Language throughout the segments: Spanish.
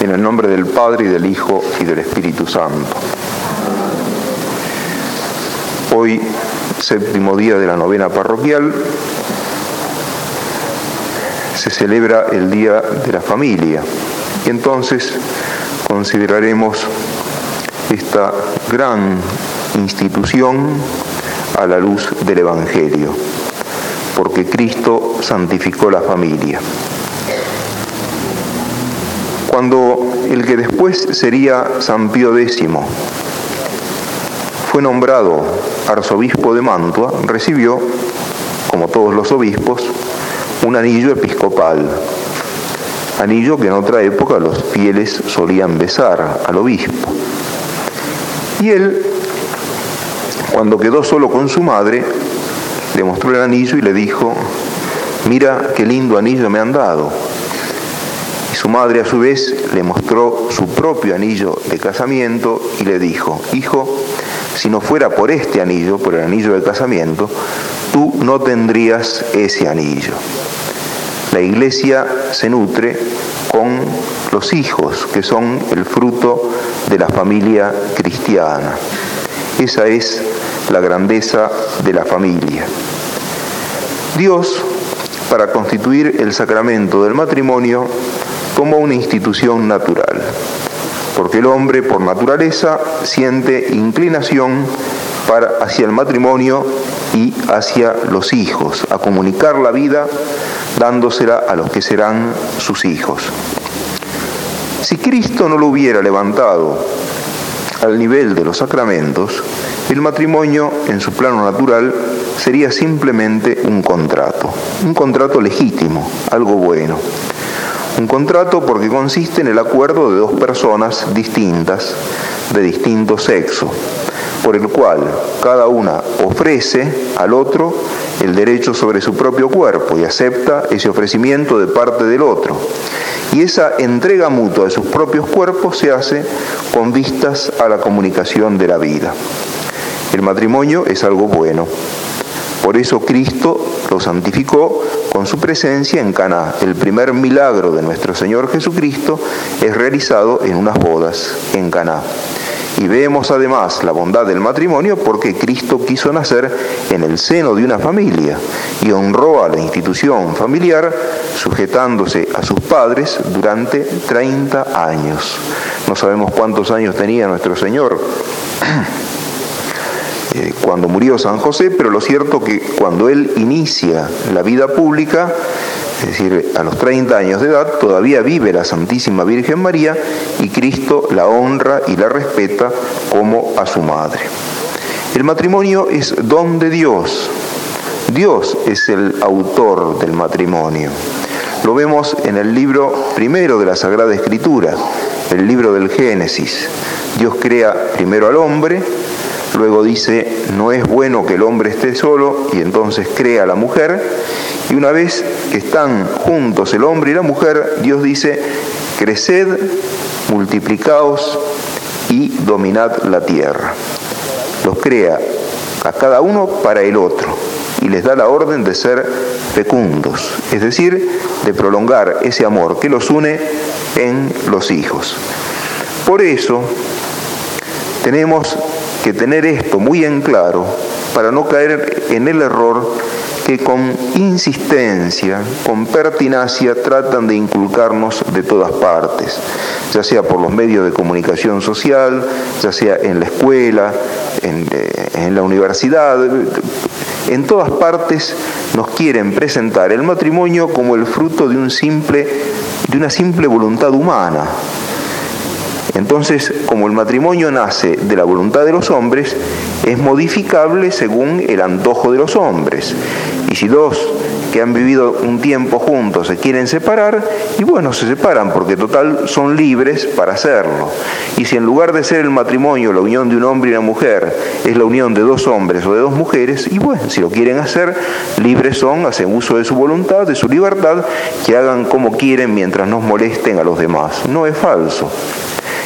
En el nombre del Padre y del Hijo y del Espíritu Santo. Hoy, séptimo día de la novena parroquial, se celebra el Día de la Familia. Y entonces consideraremos esta gran institución a la luz del Evangelio, porque Cristo santificó la familia cuando el que después sería San Pío X fue nombrado arzobispo de Mantua, recibió, como todos los obispos, un anillo episcopal, anillo que en otra época los fieles solían besar al obispo. Y él, cuando quedó solo con su madre, le mostró el anillo y le dijo, mira qué lindo anillo me han dado su madre a su vez le mostró su propio anillo de casamiento y le dijo, hijo, si no fuera por este anillo, por el anillo de casamiento, tú no tendrías ese anillo. La iglesia se nutre con los hijos, que son el fruto de la familia cristiana. Esa es la grandeza de la familia. Dios, para constituir el sacramento del matrimonio, como una institución natural, porque el hombre por naturaleza siente inclinación para, hacia el matrimonio y hacia los hijos, a comunicar la vida dándosela a los que serán sus hijos. Si Cristo no lo hubiera levantado al nivel de los sacramentos, el matrimonio en su plano natural sería simplemente un contrato, un contrato legítimo, algo bueno. Un contrato porque consiste en el acuerdo de dos personas distintas, de distinto sexo, por el cual cada una ofrece al otro el derecho sobre su propio cuerpo y acepta ese ofrecimiento de parte del otro. Y esa entrega mutua de sus propios cuerpos se hace con vistas a la comunicación de la vida. El matrimonio es algo bueno. Por eso Cristo lo santificó con su presencia en Caná. El primer milagro de nuestro Señor Jesucristo es realizado en unas bodas en Caná. Y vemos además la bondad del matrimonio porque Cristo quiso nacer en el seno de una familia y honró a la institución familiar sujetándose a sus padres durante 30 años. No sabemos cuántos años tenía nuestro Señor eh, cuando murió San José, pero lo cierto que cuando él inicia la vida pública, es decir, a los 30 años de edad, todavía vive la Santísima Virgen María y Cristo la honra y la respeta como a su madre. El matrimonio es don de Dios. Dios es el autor del matrimonio. Lo vemos en el libro primero de la Sagrada Escritura, el libro del Génesis. Dios crea primero al hombre, Luego dice, no es bueno que el hombre esté solo y entonces crea a la mujer. Y una vez que están juntos el hombre y la mujer, Dios dice, creced, multiplicaos y dominad la tierra. Los crea a cada uno para el otro y les da la orden de ser fecundos, es decir, de prolongar ese amor que los une en los hijos. Por eso tenemos que tener esto muy en claro para no caer en el error que con insistencia, con pertinacia tratan de inculcarnos de todas partes, ya sea por los medios de comunicación social, ya sea en la escuela, en, eh, la universidad, en todas partes nos quieren presentar el matrimonio como el fruto de, una simple voluntad humana, entonces, como el matrimonio nace de la voluntad de los hombres, es modificable según el antojo de los hombres. Y si dos que han vivido un tiempo juntos se quieren separar, y bueno, se separan porque total son libres para hacerlo. Y si en lugar de ser el matrimonio la unión de un hombre y una mujer es la unión de dos hombres o de dos mujeres, y bueno, si lo quieren hacer, libres son, hacen uso de su voluntad, de su libertad, que hagan como quieren mientras no molesten a los demás. No es falso.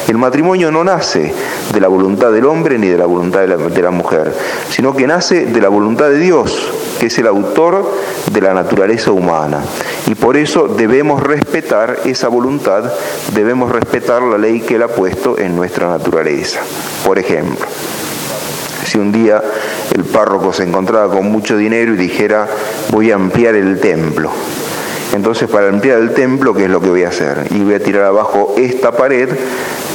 El matrimonio no nace de la voluntad del hombre ni de la voluntad de la, mujer, sino que nace de la voluntad de Dios, que es el autor de la naturaleza humana. Y por eso debemos respetar esa voluntad, debemos respetar la ley que Él ha puesto en nuestra naturaleza. Por ejemplo, si un día el párroco se encontraba con mucho dinero y dijera, voy a ampliar el templo. Entonces, para ampliar el templo, ¿qué es lo que voy a hacer? Y voy a tirar abajo esta pared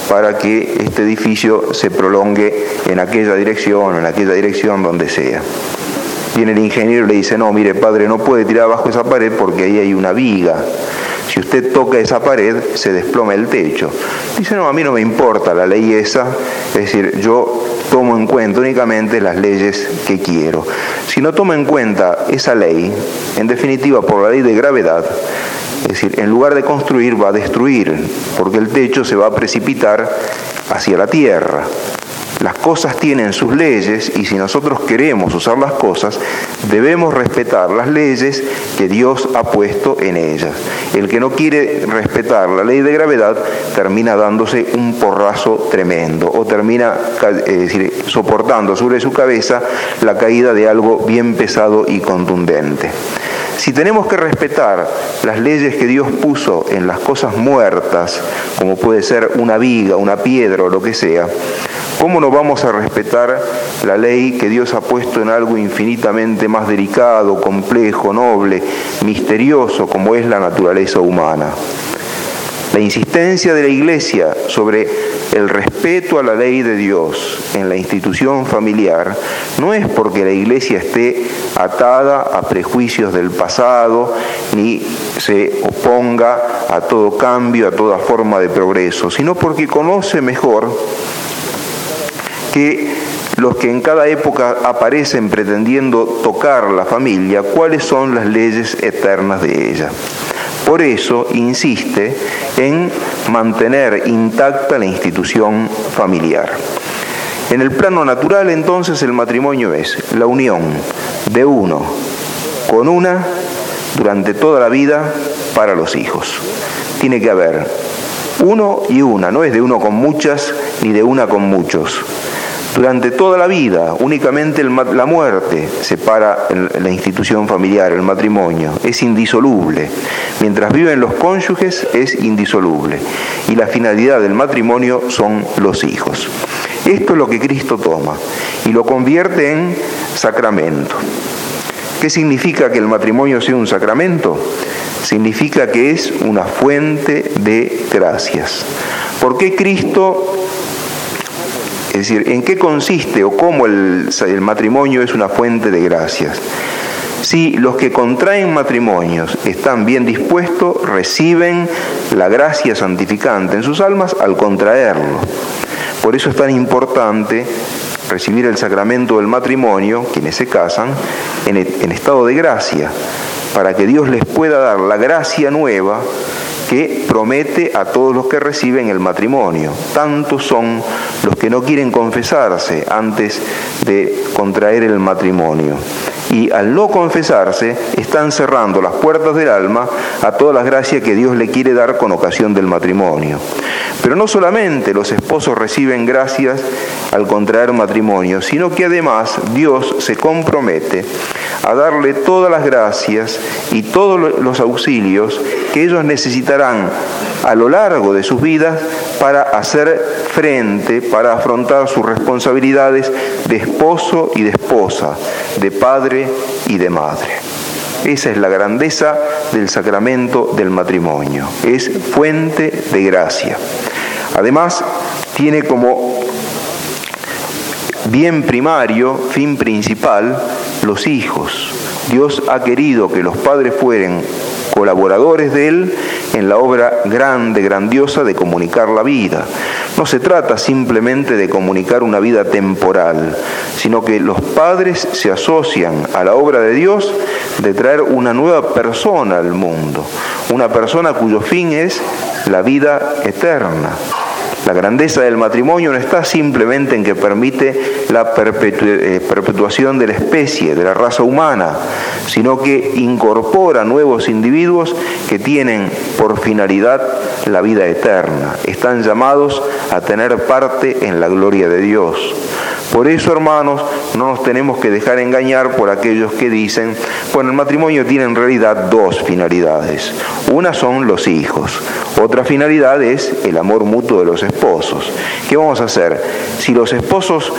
para que este edificio se prolongue en aquella dirección, en aquella dirección donde sea. Viene el ingeniero y le dice, no, mire padre, no puede tirar abajo esa pared porque ahí hay una viga. Si usted toca esa pared, se desploma el techo. Dice, no, a mí no me importa la ley esa, es decir, yo tomo en cuenta únicamente las leyes que quiero. Si no tomo en cuenta esa ley, en definitiva por la ley de gravedad, es decir, en lugar de construir va a destruir, porque el techo se va a precipitar hacia la tierra. Las cosas tienen sus leyes y si nosotros queremos usar las cosas, debemos respetar las leyes que Dios ha puesto en ellas. El que no quiere respetar la ley de gravedad termina dándose un porrazo tremendo o termina soportando sobre su cabeza la caída de algo bien pesado y contundente. Si tenemos que respetar las leyes que Dios puso en las cosas muertas, como puede ser una viga, una piedra o lo que sea, ¿Cómo no vamos a respetar la ley que Dios ha puesto en algo infinitamente más delicado, complejo, noble, misterioso como es la naturaleza humana? La insistencia de la Iglesia sobre el respeto a la ley de Dios en la institución familiar no es porque la Iglesia esté atada a prejuicios del pasado ni se oponga a todo cambio, a toda forma de progreso, sino porque conoce mejor que los que en cada época aparecen pretendiendo tocar la familia, cuáles son las leyes eternas de ella. Por eso insiste en mantener intacta la institución familiar. En el plano natural entonces el matrimonio es la unión de uno con una durante toda la vida para los hijos. Tiene que haber uno y una, no es de uno con muchas ni de una con muchos durante toda la vida. Únicamente la muerte separa la institución familiar, el matrimonio. Es indisoluble. Mientras viven los cónyuges es indisoluble. Y la finalidad del matrimonio son los hijos. Esto es lo que Cristo toma y lo convierte en sacramento. ¿Qué significa que el matrimonio sea un sacramento? Significa que es una fuente de gracias. ¿Por qué Cristo es decir, ¿en qué consiste o cómo el, matrimonio es una fuente de gracias? Si los que contraen matrimonios están bien dispuestos, reciben la gracia santificante en sus almas al contraerlo. Por eso es tan importante recibir el sacramento del matrimonio, quienes se casan, en, estado de gracia, para que Dios les pueda dar la gracia nueva que promete a todos los que reciben el matrimonio. Tantos son los que no quieren confesarse antes de contraer el matrimonio. Y al no confesarse, están cerrando las puertas del alma a todas las gracias que Dios le quiere dar con ocasión del matrimonio. Pero no solamente los esposos reciben gracias al contraer matrimonio, sino que además Dios se compromete a darle todas las gracias y todos los auxilios que ellos necesitarán a lo largo de sus vidas para hacer frente, para afrontar sus responsabilidades de esposo y de esposa, de padre y de madre. Esa es la grandeza del sacramento del matrimonio. Es fuente de gracia. Además, tiene como bien primario, fin principal, los hijos. Dios ha querido que los padres fueran colaboradores de Él en la obra grande, grandiosa de comunicar la vida. No se trata simplemente de comunicar una vida temporal, sino que los padres se asocian a la obra de Dios de traer una nueva persona al mundo, una persona cuyo fin es la vida eterna. La grandeza del matrimonio no está simplemente en que permite la eh, perpetuación de la especie, de la raza humana, sino que incorpora nuevos individuos que tienen por finalidad la vida eterna. Están llamados a tener parte en la gloria de Dios. Por eso, hermanos, no nos tenemos que dejar engañar por aquellos que dicen, bueno, el matrimonio tiene en realidad dos finalidades. Una son los hijos, otra finalidad es el amor mutuo de los esposos. ¿Qué vamos a hacer? Si los esposos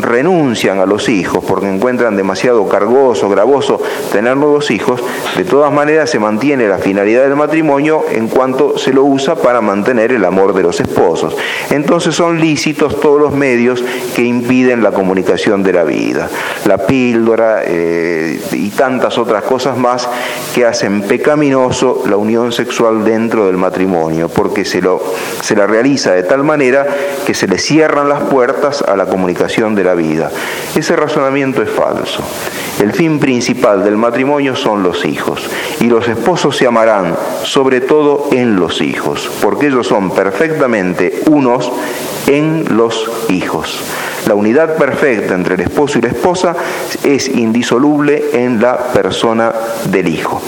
renuncian a los hijos porque encuentran demasiado cargoso, gravoso tener nuevos hijos, de todas maneras se mantiene la finalidad del matrimonio en cuanto se lo usa para mantener el amor de los esposos. Entonces son lícitos todos los medios que impiden la comunicación de la vida. La píldora eh, y tantas otras cosas más que hacen pecaminoso la unión sexual dentro del matrimonio, porque se, lo, se la realiza de tal manera que se le cierran las puertas a la comunicación de la vida. Ese razonamiento es falso. El fin principal del matrimonio son los hijos y los esposos se amarán sobre todo en los hijos, porque ellos son perfectamente unos en los hijos. La unidad perfecta entre el esposo y la esposa es indisoluble en la persona del hijo.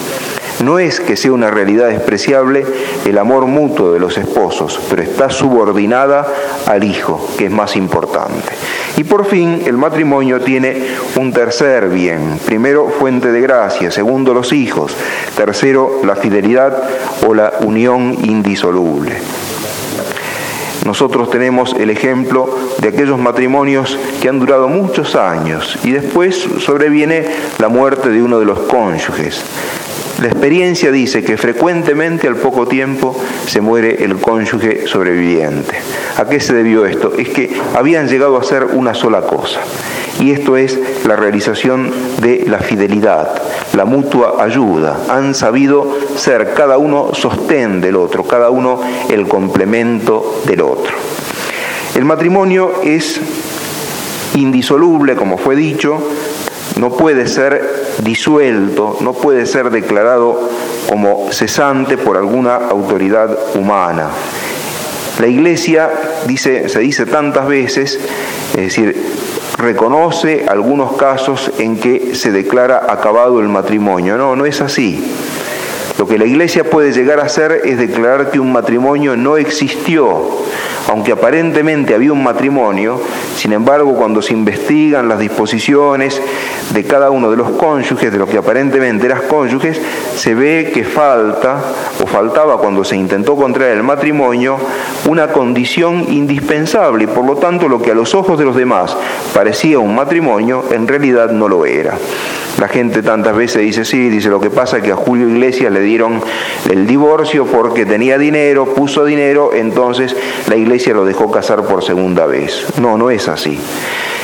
No es que sea una realidad despreciable el amor mutuo de los esposos, pero está subordinada al hijo, que es más importante. Y por fin, el matrimonio tiene un tercer bien. Primero, fuente de gracia. Segundo, los hijos. Tercero, la fidelidad o la unión indisoluble. Nosotros tenemos el ejemplo de aquellos matrimonios que han durado muchos años y después sobreviene la muerte de uno de los cónyuges. La experiencia dice que frecuentemente al poco tiempo se muere el cónyuge sobreviviente. ¿A qué se debió esto? Es que habían llegado a ser una sola cosa. Y esto es la realización de la fidelidad, la mutua ayuda. Han sabido ser cada uno sostén del otro, cada uno el complemento del otro. El matrimonio es indisoluble, como fue dicho, no puede ser disuelto, no puede ser declarado como cesante por alguna autoridad humana. La Iglesia dice, se dice tantas veces, es decir, reconoce algunos casos en que se declara acabado el matrimonio. No, no es así. Lo que la Iglesia puede llegar a hacer es declarar que un matrimonio no existió aunque aparentemente había un matrimonio, sin embargo, cuando se investigan las disposiciones de cada uno de los cónyuges, de los que aparentemente eran cónyuges, se ve que falta, o faltaba cuando se intentó contraer el matrimonio, una condición indispensable y por lo tanto lo que a los ojos de los demás parecía un matrimonio, en realidad no lo era. La gente tantas veces dice, sí, dice, lo que pasa es que a Julio Iglesias le dieron el divorcio porque tenía dinero, puso dinero, entonces la iglesia lo dejó casar por segunda vez. No, no es así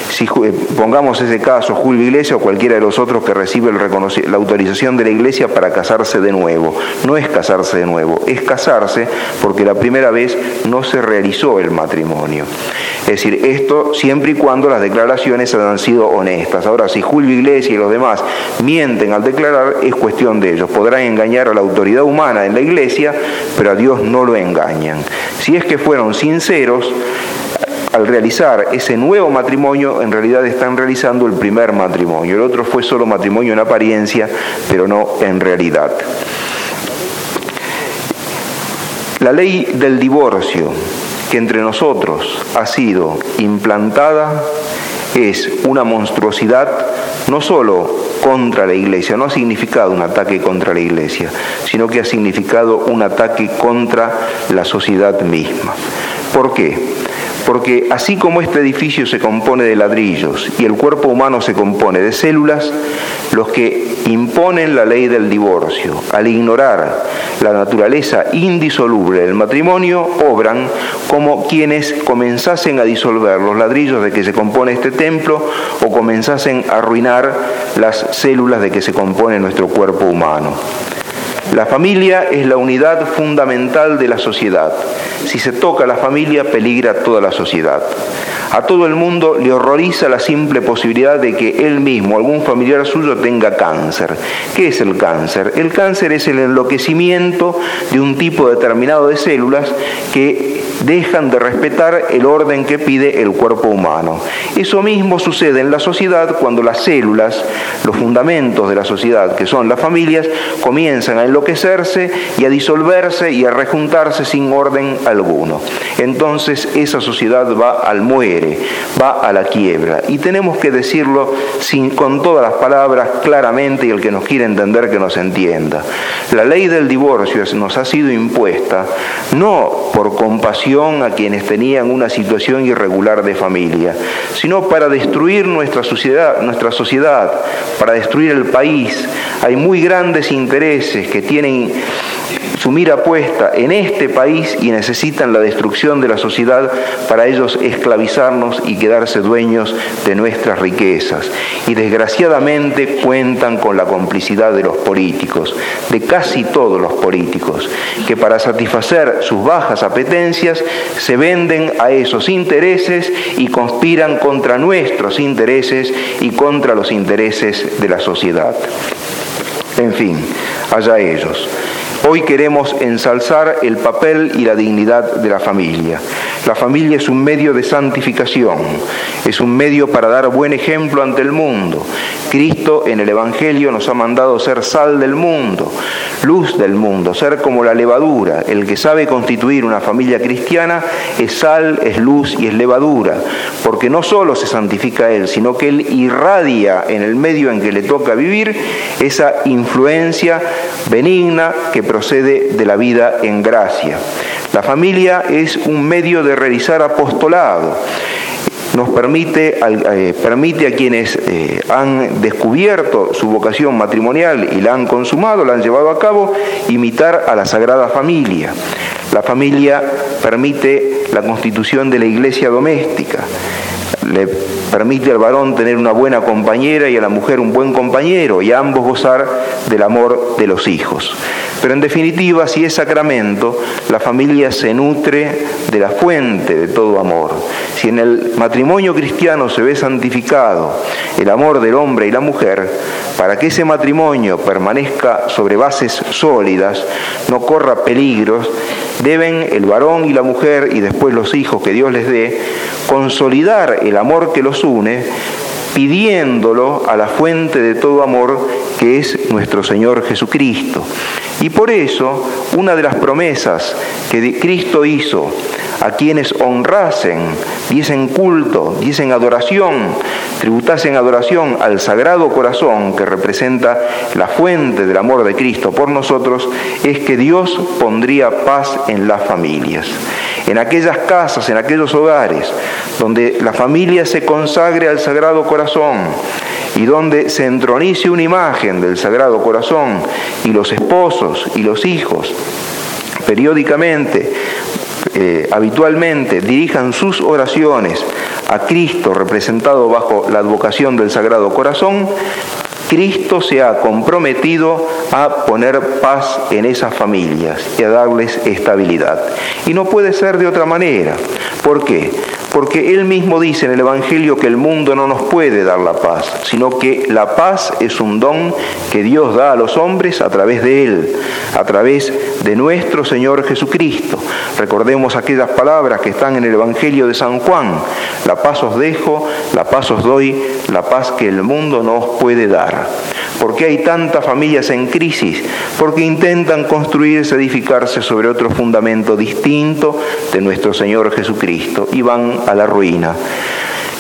si eh, pongamos ese caso, Julio Iglesia o cualquiera de los otros que recibe la autorización de la Iglesia para casarse de nuevo. No es casarse de nuevo, es casarse porque la primera vez no se realizó el matrimonio. Es decir, esto siempre y cuando las declaraciones hayan sido honestas. Ahora, si Julio Iglesia y los demás mienten al declarar, es cuestión de ellos. Podrán engañar a la autoridad humana en la Iglesia, pero a Dios no lo engañan. Si es que fueron sinceros, al realizar ese nuevo matrimonio, en realidad están realizando el primer matrimonio. El otro fue solo matrimonio en apariencia, pero no en realidad. La ley del divorcio que entre nosotros ha sido implantada es una monstruosidad no solo contra la iglesia, no ha significado un ataque contra la iglesia, sino que ha significado un ataque contra la sociedad misma. ¿Por qué? Porque así como este edificio se compone de ladrillos y el cuerpo humano se compone de células, los que imponen la ley del divorcio, al ignorar la naturaleza indisoluble del matrimonio, obran como quienes comenzasen a disolver los ladrillos de que se compone este templo o comenzasen a arruinar las células de que se compone nuestro cuerpo humano. La familia es la unidad fundamental de la sociedad. Si se toca la familia, peligra toda la sociedad. A todo el mundo le horroriza la simple posibilidad de que él mismo, algún familiar suyo, tenga cáncer. ¿Qué es el cáncer? El cáncer es el enloquecimiento de un tipo determinado de células que dejan de respetar el orden que pide el cuerpo humano. Eso mismo sucede en la sociedad cuando las células, los fundamentos de la sociedad, que son las familias, comienzan a enloquecerse y a disolverse y a rejuntarse sin orden alguno. Entonces esa sociedad va al muere, va a la quiebra. Y tenemos que decirlo sin, con todas las palabras claramente y el que nos quiere entender que nos entienda. La ley del divorcio nos ha sido impuesta no por compasión a quienes tenían una situación irregular de familia, sino para destruir nuestra sociedad, nuestra sociedad, para destruir el país. Hay muy grandes intereses que tienen su mira puesta en este país y necesitan la destrucción de la sociedad para ellos esclavizarnos y quedarse dueños de nuestras riquezas. Y desgraciadamente cuentan con la complicidad de los políticos, de casi todos los políticos, que para satisfacer sus bajas apetencias se venden a esos intereses y conspiran contra nuestros intereses y contra los intereses de la sociedad. En fin, allá ellos. Hoy queremos ensalzar el papel y la dignidad de la familia. La familia es un medio de santificación, es un medio para dar buen ejemplo ante el mundo. Cristo en el Evangelio nos ha mandado ser sal del mundo, luz del mundo, ser como la levadura. El que sabe constituir una familia cristiana es sal, es luz y es levadura, porque no solo se santifica él, sino que él irradia en el medio en que le toca vivir esa influencia benigna que procede de la vida en gracia. La familia es un medio de realizar apostolado. Nos permite, eh, permite a quienes eh, han descubierto su vocación matrimonial y la han consumado, la han llevado a cabo, imitar a la Sagrada Familia. La familia permite la constitución de la iglesia doméstica le permite al varón tener una buena compañera y a la mujer un buen compañero y a ambos gozar del amor de los hijos. Pero en definitiva, si es sacramento, la familia se nutre de la fuente de todo amor. Si en el matrimonio cristiano se ve santificado el amor del hombre y la mujer, para que ese matrimonio permanezca sobre bases sólidas, no corra peligros, deben el varón y la mujer y después los hijos que Dios les dé consolidar el amor que los une pidiéndolo a la fuente de todo amor que es nuestro Señor Jesucristo. Y por eso, una de las promesas que Cristo hizo a quienes honrasen, diesen culto, diesen adoración, tributasen adoración al Sagrado Corazón que representa la fuente del amor de Cristo por nosotros, es que Dios pondría paz en las familias. En aquellas casas, en aquellos hogares donde la familia se consagre al Sagrado Corazón, y donde se entronice una imagen del Sagrado Corazón y los esposos y los hijos periódicamente, eh, habitualmente dirijan sus oraciones a Cristo representado bajo la advocación del Sagrado Corazón, Cristo se ha comprometido a poner paz en esas familias y a darles estabilidad. Y no puede ser de otra manera. ¿Por qué? Porque Él mismo dice en el Evangelio que el mundo no nos puede dar la paz, sino que la paz es un don que Dios da a los hombres a través de Él, a través de nuestro Señor Jesucristo. Recordemos aquellas palabras que están en el Evangelio de San Juan, la paz os dejo, la paz os doy, la paz que el mundo no os puede dar. ¿Por qué hay tantas familias en crisis? Porque intentan construirse, edificarse sobre otro fundamento distinto de nuestro Señor Jesucristo y van a la ruina.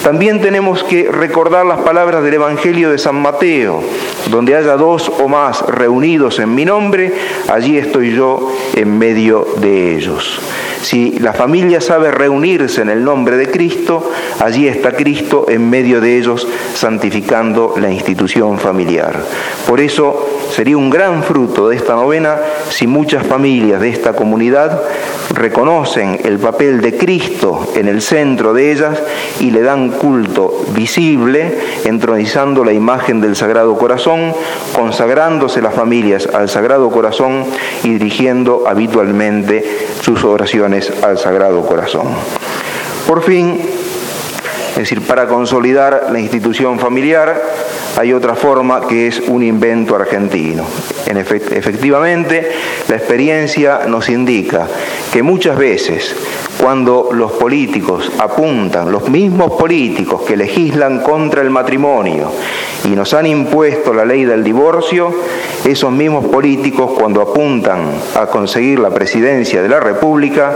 También tenemos que recordar las palabras del Evangelio de San Mateo, donde haya dos o más reunidos en mi nombre, allí estoy yo en medio de ellos. Si la familia sabe reunirse en el nombre de Cristo, allí está Cristo en medio de ellos santificando la institución familiar. Por eso sería un gran fruto de esta novena si muchas familias de esta comunidad reconocen el papel de Cristo en el centro de ellas y le dan culto visible, entronizando la imagen del Sagrado Corazón, consagrándose las familias al Sagrado Corazón y dirigiendo habitualmente sus oraciones al Sagrado Corazón. Por fin, Es decir, para consolidar la institución familiar hay otra forma que es un invento argentino. En efectivamente, la experiencia nos indica que muchas veces cuando los políticos apuntan, los mismos políticos que legislan contra el matrimonio y nos han impuesto la ley del divorcio, esos mismos políticos cuando apuntan a conseguir la presidencia de la República,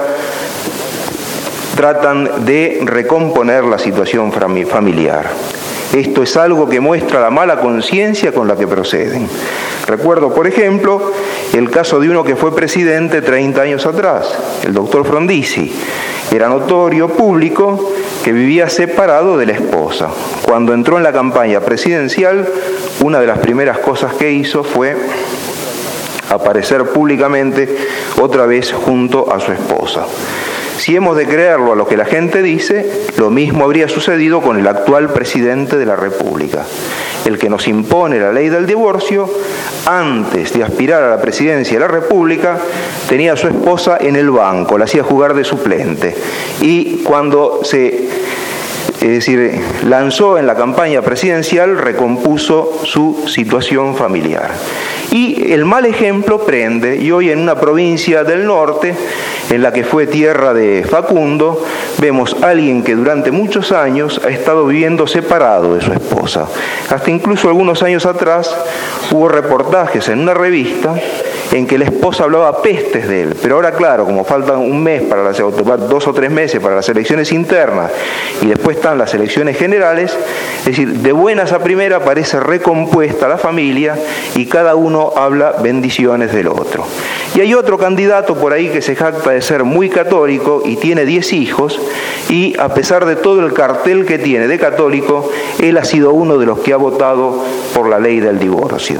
tratan de recomponer la situación familiar. Esto es algo que muestra la mala conciencia con la que proceden. Recuerdo, por ejemplo, el caso de uno que fue presidente 30 años atrás, el doctor Frondizi. Era notorio, público, que vivía separado de la esposa. Cuando entró en la campaña presidencial, una de las primeras cosas que hizo fue aparecer públicamente otra vez junto a su esposa. Si hemos de creerlo a lo que la gente dice, lo mismo habría sucedido con el actual presidente de la República, el que nos impone la ley del divorcio, antes de aspirar a la presidencia de la República, tenía a su esposa en el banco, la hacía jugar de suplente. Y cuando se es decir, lanzó en la campaña presidencial, recompuso su situación familiar. Y el mal ejemplo prende, y hoy en una provincia del norte, en la que fue tierra de Facundo, vemos a alguien que durante muchos años ha estado viviendo separado de su esposa. Hasta incluso algunos años atrás hubo reportajes en una revista en que la esposa hablaba pestes de él. Pero ahora, claro, como faltan un mes para las, dos o tres meses para las elecciones internas y después están las elecciones generales, es decir, de buenas a primera parece recompuesta la familia y cada uno habla bendiciones del otro. Y hay otro candidato por ahí que se jacta de ser muy católico y tiene 10 hijos y a pesar de todo el cartel que tiene de católico, él ha sido uno de los que ha votado por la ley del divorcio.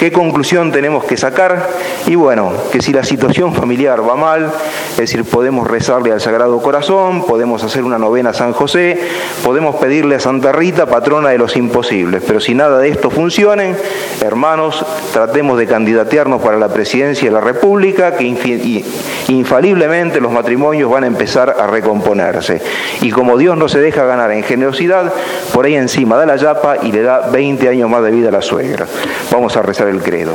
¿Qué conclusión tenemos que sacar? Y bueno, que si la situación familiar va mal, es decir, podemos rezarle al Sagrado Corazón, podemos hacer una novena a San José, podemos pedirle a Santa Rita, patrona de los imposibles, pero si nada de esto funciona, hermanos, tratemos de candidatearnos para la presidencia de la República, que infaliblemente los matrimonios van a empezar a recomponerse. Y como Dios no se deja ganar en generosidad, por ahí encima da la yapa y le da 20 años más de vida a la suegra. Vamos a rezar el credo.